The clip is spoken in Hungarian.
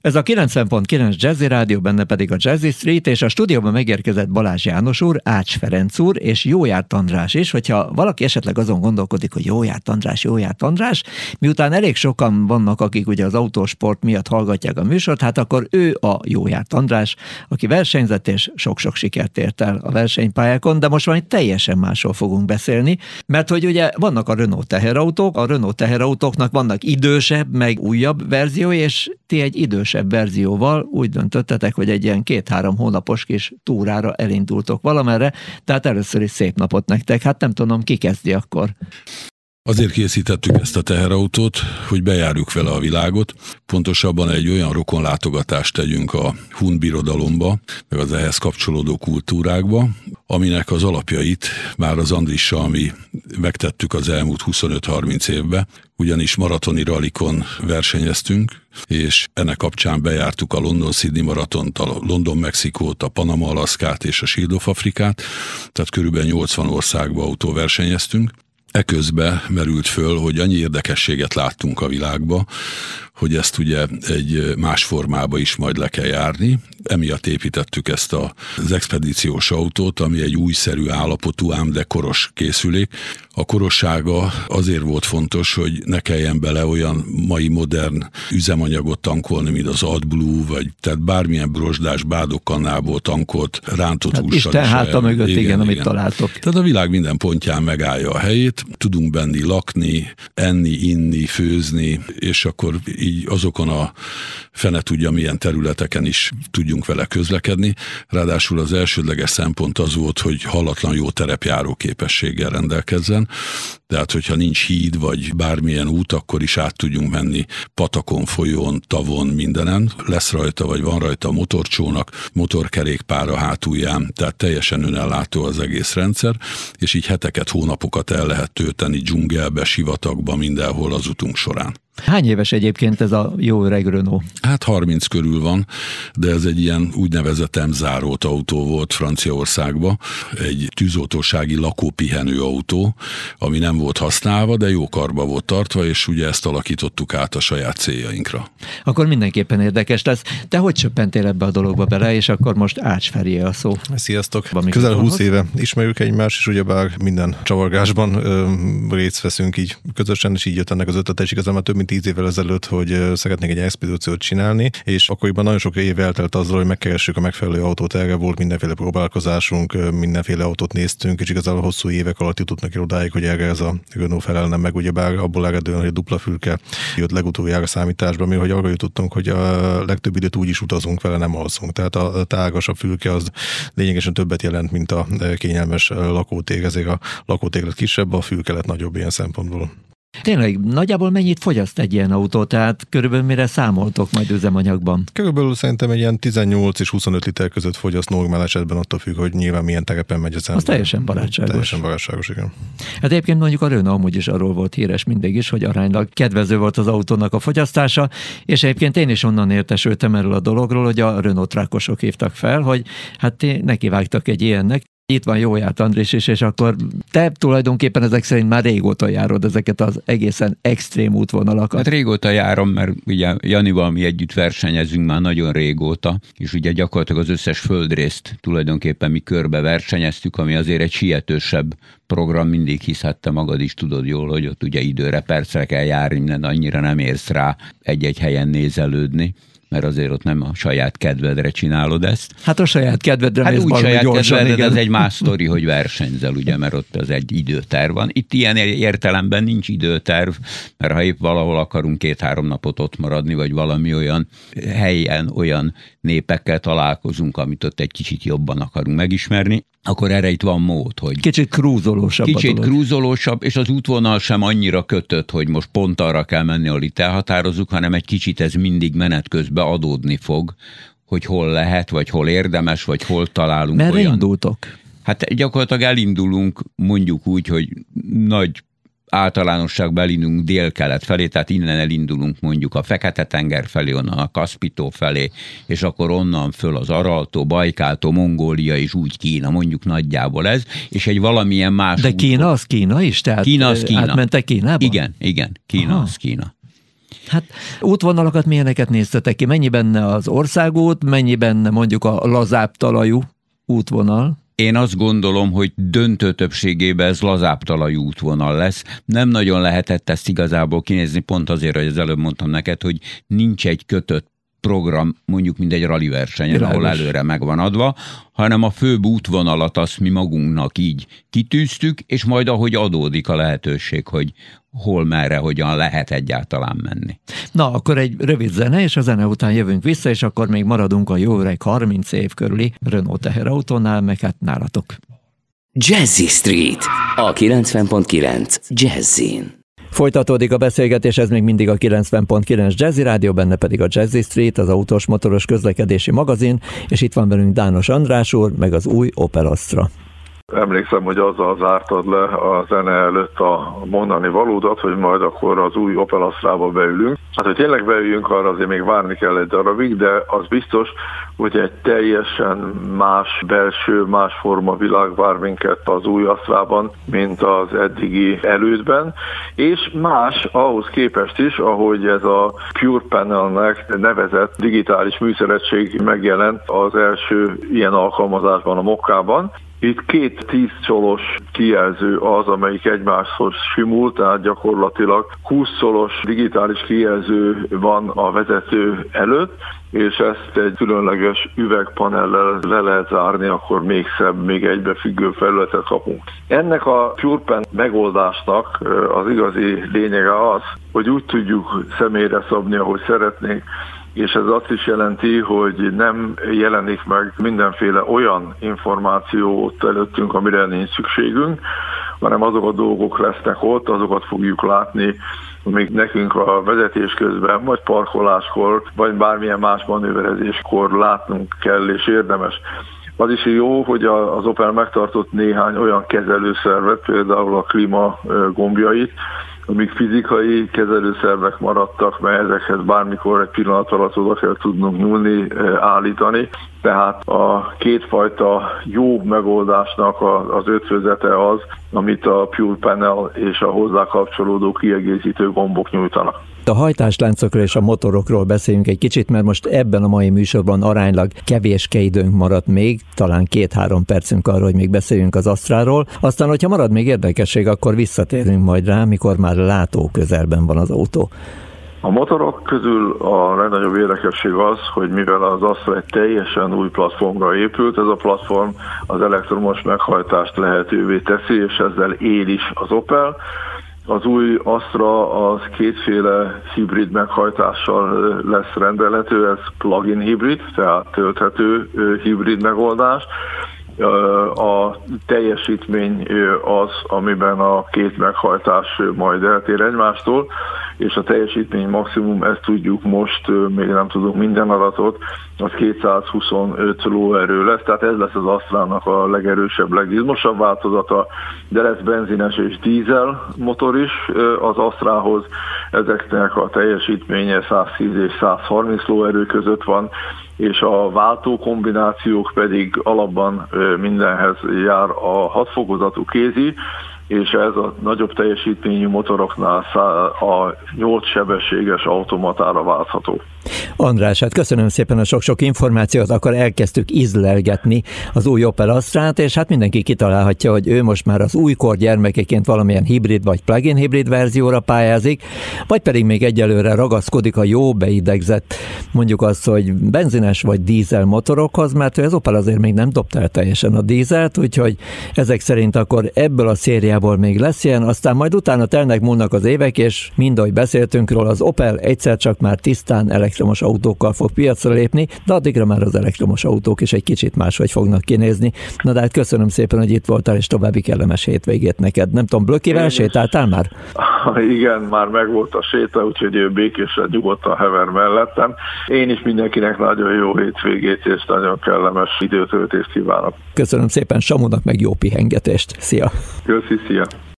Ez a 90.9 Jazzy Rádió, benne pedig a Jazzy Street, és a stúdióban megérkezett Balázs János úr, Ács Ferenc úr, és Jójárt András is, hogyha valaki esetleg azon gondolkodik, hogy Jójárt András, Jójárt András, miután elég sokan vannak, akik ugye az autósport miatt hallgatják a műsort, hát akkor ő a Jójárt András, aki versenyzett és sok-sok sikert ért el a versenypályákon, de most valami teljesen másról fogunk beszélni, mert hogy ugye vannak a Renault teherautók, a Renault teherautóknak vannak idősebb, meg újabb verziói, és ti egy idős idősebb verzióval úgy döntöttetek, hogy egy ilyen két-három hónapos kis túrára elindultok valamerre, tehát először is szép napot nektek. Hát nem tudom, ki kezdi akkor. Azért készítettük ezt a teherautót, hogy bejárjuk vele a világot, pontosabban egy olyan rokonlátogatást tegyünk a Hun birodalomba, meg az ehhez kapcsolódó kultúrákba, aminek az alapjait már az Andrissal mi megtettük az elmúlt 25-30 évben, ugyanis maratoni rallikon versenyeztünk, és ennek kapcsán bejártuk a London-Sydney maratont, a London-Mexikót, a Panama-Alaszkát és a Shield of Afrikát, tehát körülbelül 80 országba autóversenyeztünk. Eközben merült föl, hogy annyi érdekességet láttunk a világba, hogy ezt ugye egy más formába is majd le kell járni. Emiatt építettük ezt az expedíciós autót, ami egy újszerű állapotú, ám de koros készülék. A korossága azért volt fontos, hogy ne kelljen bele olyan mai modern üzemanyagot tankolni, mint az AdBlue, vagy tehát bármilyen brosdás bádokkannából tankolt rántott hát hússal. Isten háta mögött, igen, igen, amit találtok. Tehát a világ minden pontján megállja a helyét, tudunk benni lakni, enni, inni, főzni, és akkor így azokon a fene tudja milyen területeken is tudjunk vele közlekedni. Ráadásul az elsődleges szempont az volt, hogy halatlan jó terepjáró képességgel rendelkezzen, tehát hogyha nincs híd vagy bármilyen út, akkor is át tudjunk menni patakon, folyón, tavon, mindenen. Lesz rajta, vagy van rajta a motorcsónak, motorkerékpár a hátulján, tehát teljesen önellátó az egész rendszer, és így heteket, hónapokat el lehet tölteni dzsungelbe, sivatagba, mindenhol az utunk során. Hány éves egyébként ez a jó öreg Renault? Hát 30 körül van, de ez egy ilyen úgynevezett zárót autó volt Franciaországba, egy tűzoltósági lakópihenő autó, ami nem volt használva, de jó karba volt tartva, és ugye ezt alakítottuk át a saját céljainkra. Akkor mindenképpen érdekes lesz. Te hogy csöppentél ebbe a dologba bele, és akkor most Ács Ferié a szó. Sziasztok! Közel 20 éve ismerjük egymást, és ugyebár minden csavargásban ö, részt veszünk így közösen, és így jött ennek az ötlete, és igazából több mint tíz évvel ezelőtt, hogy szeretnék egy expedíciót csinálni, és akkoriban nagyon sok év eltelt azzal, hogy megkeressük a megfelelő autót, erre volt mindenféle próbálkozásunk, mindenféle autót néztünk, és igazából hosszú évek alatt jutottak el odáig, hogy erre ez a Renault felelne meg, ugyebár abból eredően, hogy a dupla fülke jött legutoljára számításba, mi hogy arra jutottunk, hogy a legtöbb időt úgy is utazunk vele, nem alszunk. Tehát a tágasabb fülke az lényegesen többet jelent, mint a kényelmes lakótég, ezért a lakótég lett kisebb, a fülke lett nagyobb ilyen szempontból. Tényleg, nagyjából mennyit fogyaszt egy ilyen autó, tehát körülbelül mire számoltok majd üzemanyagban? Körülbelül szerintem egy ilyen 18 és 25 liter között fogyaszt normál esetben, attól függ, hogy nyilván milyen terepen megy az ember. Az teljesen barátságos. Teljesen barátságos, igen. Hát egyébként mondjuk a Renault amúgy is arról volt híres mindig is, hogy aránylag kedvező volt az autónak a fogyasztása, és egyébként én is onnan értesültem erről a dologról, hogy a Renault trákosok hívtak fel, hogy hát nekivágtak egy ilyennek, itt van Jóját Andris is, és akkor te tulajdonképpen ezek szerint már régóta járod ezeket az egészen extrém útvonalakat. Hát régóta járom, mert ugye Janival mi együtt versenyezünk már nagyon régóta, és ugye gyakorlatilag az összes földrészt tulajdonképpen mi körbe versenyeztük, ami azért egy sietősebb program mindig, hisz hát magad is tudod jól, hogy ott ugye időre, percre kell járni, annyira nem érsz rá egy-egy helyen nézelődni mert azért ott nem a saját kedvedre csinálod ezt. Hát a saját kedvedre hát mész úgy saját gyorsan, kedvedre, igen. ez egy más sztori, hogy versenyzel, ugye, mert ott az egy időterv van. Itt ilyen értelemben nincs időterv, mert ha épp valahol akarunk két-három napot ott maradni, vagy valami olyan helyen, olyan népekkel találkozunk, amit ott egy kicsit jobban akarunk megismerni, akkor erre itt van mód, hogy... Kicsit krúzolósabb Kicsit krúzolósabb, és az útvonal sem annyira kötött, hogy most pont arra kell menni, ahol itt elhatározunk, hanem egy kicsit ez mindig menet közben adódni fog, hogy hol lehet, vagy hol érdemes, vagy hol találunk Merre olyan... indultok? Hát gyakorlatilag elindulunk mondjuk úgy, hogy nagy általánosságban elindulunk dél-kelet felé, tehát innen elindulunk mondjuk a Fekete-tenger felé, onnan a Kaszpitó felé, és akkor onnan föl az Araltó, Bajkáltó, Mongólia és úgy Kína, mondjuk nagyjából ez, és egy valamilyen más De Kína az Kína is? Tehát Kína az Kína. Átmentek Kínába? Igen, igen, Kína Aha. az Kína. Hát útvonalakat milyeneket néztetek ki? Mennyi benne az országút, mennyi benne mondjuk a lazább talajú útvonal? Én azt gondolom, hogy döntő többségében ez lazább talajú útvonal lesz. Nem nagyon lehetett ezt igazából kinézni, pont azért, hogy az előbb mondtam neked, hogy nincs egy kötött program, mondjuk mint egy rally versenyen, ahol előre meg van adva, hanem a főbb útvonalat azt mi magunknak így kitűztük, és majd ahogy adódik a lehetőség, hogy hol, merre, hogyan lehet egyáltalán menni. Na, akkor egy rövid zene, és a zene után jövünk vissza, és akkor még maradunk a jó öreg 30 év körüli Renault teherautónál, meg hát nálatok. Jazzy Street, a 90.9 Jazzin. Folytatódik a beszélgetés, ez még mindig a 90.9 Jazzy Rádió, benne pedig a Jazzy Street, az autós motoros közlekedési magazin, és itt van velünk Dános András úr, meg az új Opel Astra. Emlékszem, hogy azzal zártad le a zene előtt a mondani valódat, hogy majd akkor az új Opel Astra-ba beülünk. Hát, hogy tényleg beüljünk, arra azért még várni kell egy darabig, de az biztos, hogy egy teljesen más belső, más forma világ vár minket az új Astrában, mint az eddigi elődben, és más ahhoz képest is, ahogy ez a Pure Panelnek nevezett digitális műszeretség megjelent az első ilyen alkalmazásban a Mokkában, itt két tíz csolos kijelző az, amelyik egymáshoz simul, tehát gyakorlatilag 20 szolos digitális kijelző van a vezető előtt, és ezt egy különleges üvegpanellel le lehet zárni, akkor még szebb, még egybefüggő felületet kapunk. Ennek a PurePen megoldásnak az igazi lényege az, hogy úgy tudjuk személyre szabni, ahogy szeretnénk, és ez azt is jelenti, hogy nem jelenik meg mindenféle olyan információ ott előttünk, amire nincs szükségünk, hanem azok a dolgok lesznek ott, azokat fogjuk látni, amik nekünk a vezetés közben, vagy parkoláskor, vagy bármilyen más manőverezéskor látnunk kell és érdemes. Az is jó, hogy az Opel megtartott néhány olyan kezelőszervet, például a klíma gombjait, amik fizikai kezelőszervek maradtak, mert ezekhez bármikor egy pillanat alatt oda kell tudnunk nyúlni, eh, állítani. Tehát a kétfajta jó megoldásnak az ötvözete az, amit a Pure Panel és a hozzá kapcsolódó kiegészítő gombok nyújtanak. A hajtásláncokról és a motorokról beszéljünk egy kicsit, mert most ebben a mai műsorban aránylag kevés időnk maradt még, talán két-három percünk arra, hogy még beszéljünk az Asztráról. Aztán, hogyha marad még érdekesség, akkor visszatérünk majd rá, mikor már látó közelben van az autó. A motorok közül a legnagyobb érdekesség az, hogy mivel az Astra egy teljesen új platformra épült, ez a platform az elektromos meghajtást lehetővé teszi, és ezzel él is az Opel. Az új Astra az kétféle hibrid meghajtással lesz rendelhető, ez plug-in hibrid, tehát tölthető hibrid megoldás. A teljesítmény az, amiben a két meghajtás majd eltér egymástól, és a teljesítmény maximum, ezt tudjuk most, még nem tudunk minden adatot, az 225 lóerő lesz, tehát ez lesz az Astrának a legerősebb, legizmosabb változata, de lesz benzines és dízel motor is az Astrához, ezeknek a teljesítménye 110 és 130 lóerő között van, és a váltó kombinációk pedig alapban mindenhez jár a hatfokozatú kézi, és ez a nagyobb teljesítményű motoroknál a 8 sebességes automatára váltható. András, hát köszönöm szépen a sok-sok információt, akkor elkezdtük ízlelgetni az új Opel Astrát, és hát mindenki kitalálhatja, hogy ő most már az újkor gyermekeként valamilyen hibrid vagy plug-in hibrid verzióra pályázik, vagy pedig még egyelőre ragaszkodik a jó beidegzett, mondjuk azt, hogy benzines vagy dízel motorokhoz, mert az Opel azért még nem dobta el teljesen a dízelt, úgyhogy ezek szerint akkor ebből a szériából még lesz ilyen, aztán majd utána telnek múlnak az évek, és mind ahogy beszéltünk róla, az Opel egyszer csak már tisztán elektromos autókkal fog piacra lépni, de addigra már az elektromos autók is egy kicsit máshogy fognak kinézni. Na de hát köszönöm szépen, hogy itt voltál, és további kellemes hétvégét neked. Nem tudom, Blökivel sétáltál már? Igen, már megvolt a séta, úgyhogy ő békésen nyugodtan hever mellettem. Én is mindenkinek nagyon jó hétvégét és nagyon kellemes időtöltést kívánok. Köszönöm szépen Samunak, meg jó pihengetést. Szia! Köszi, szia!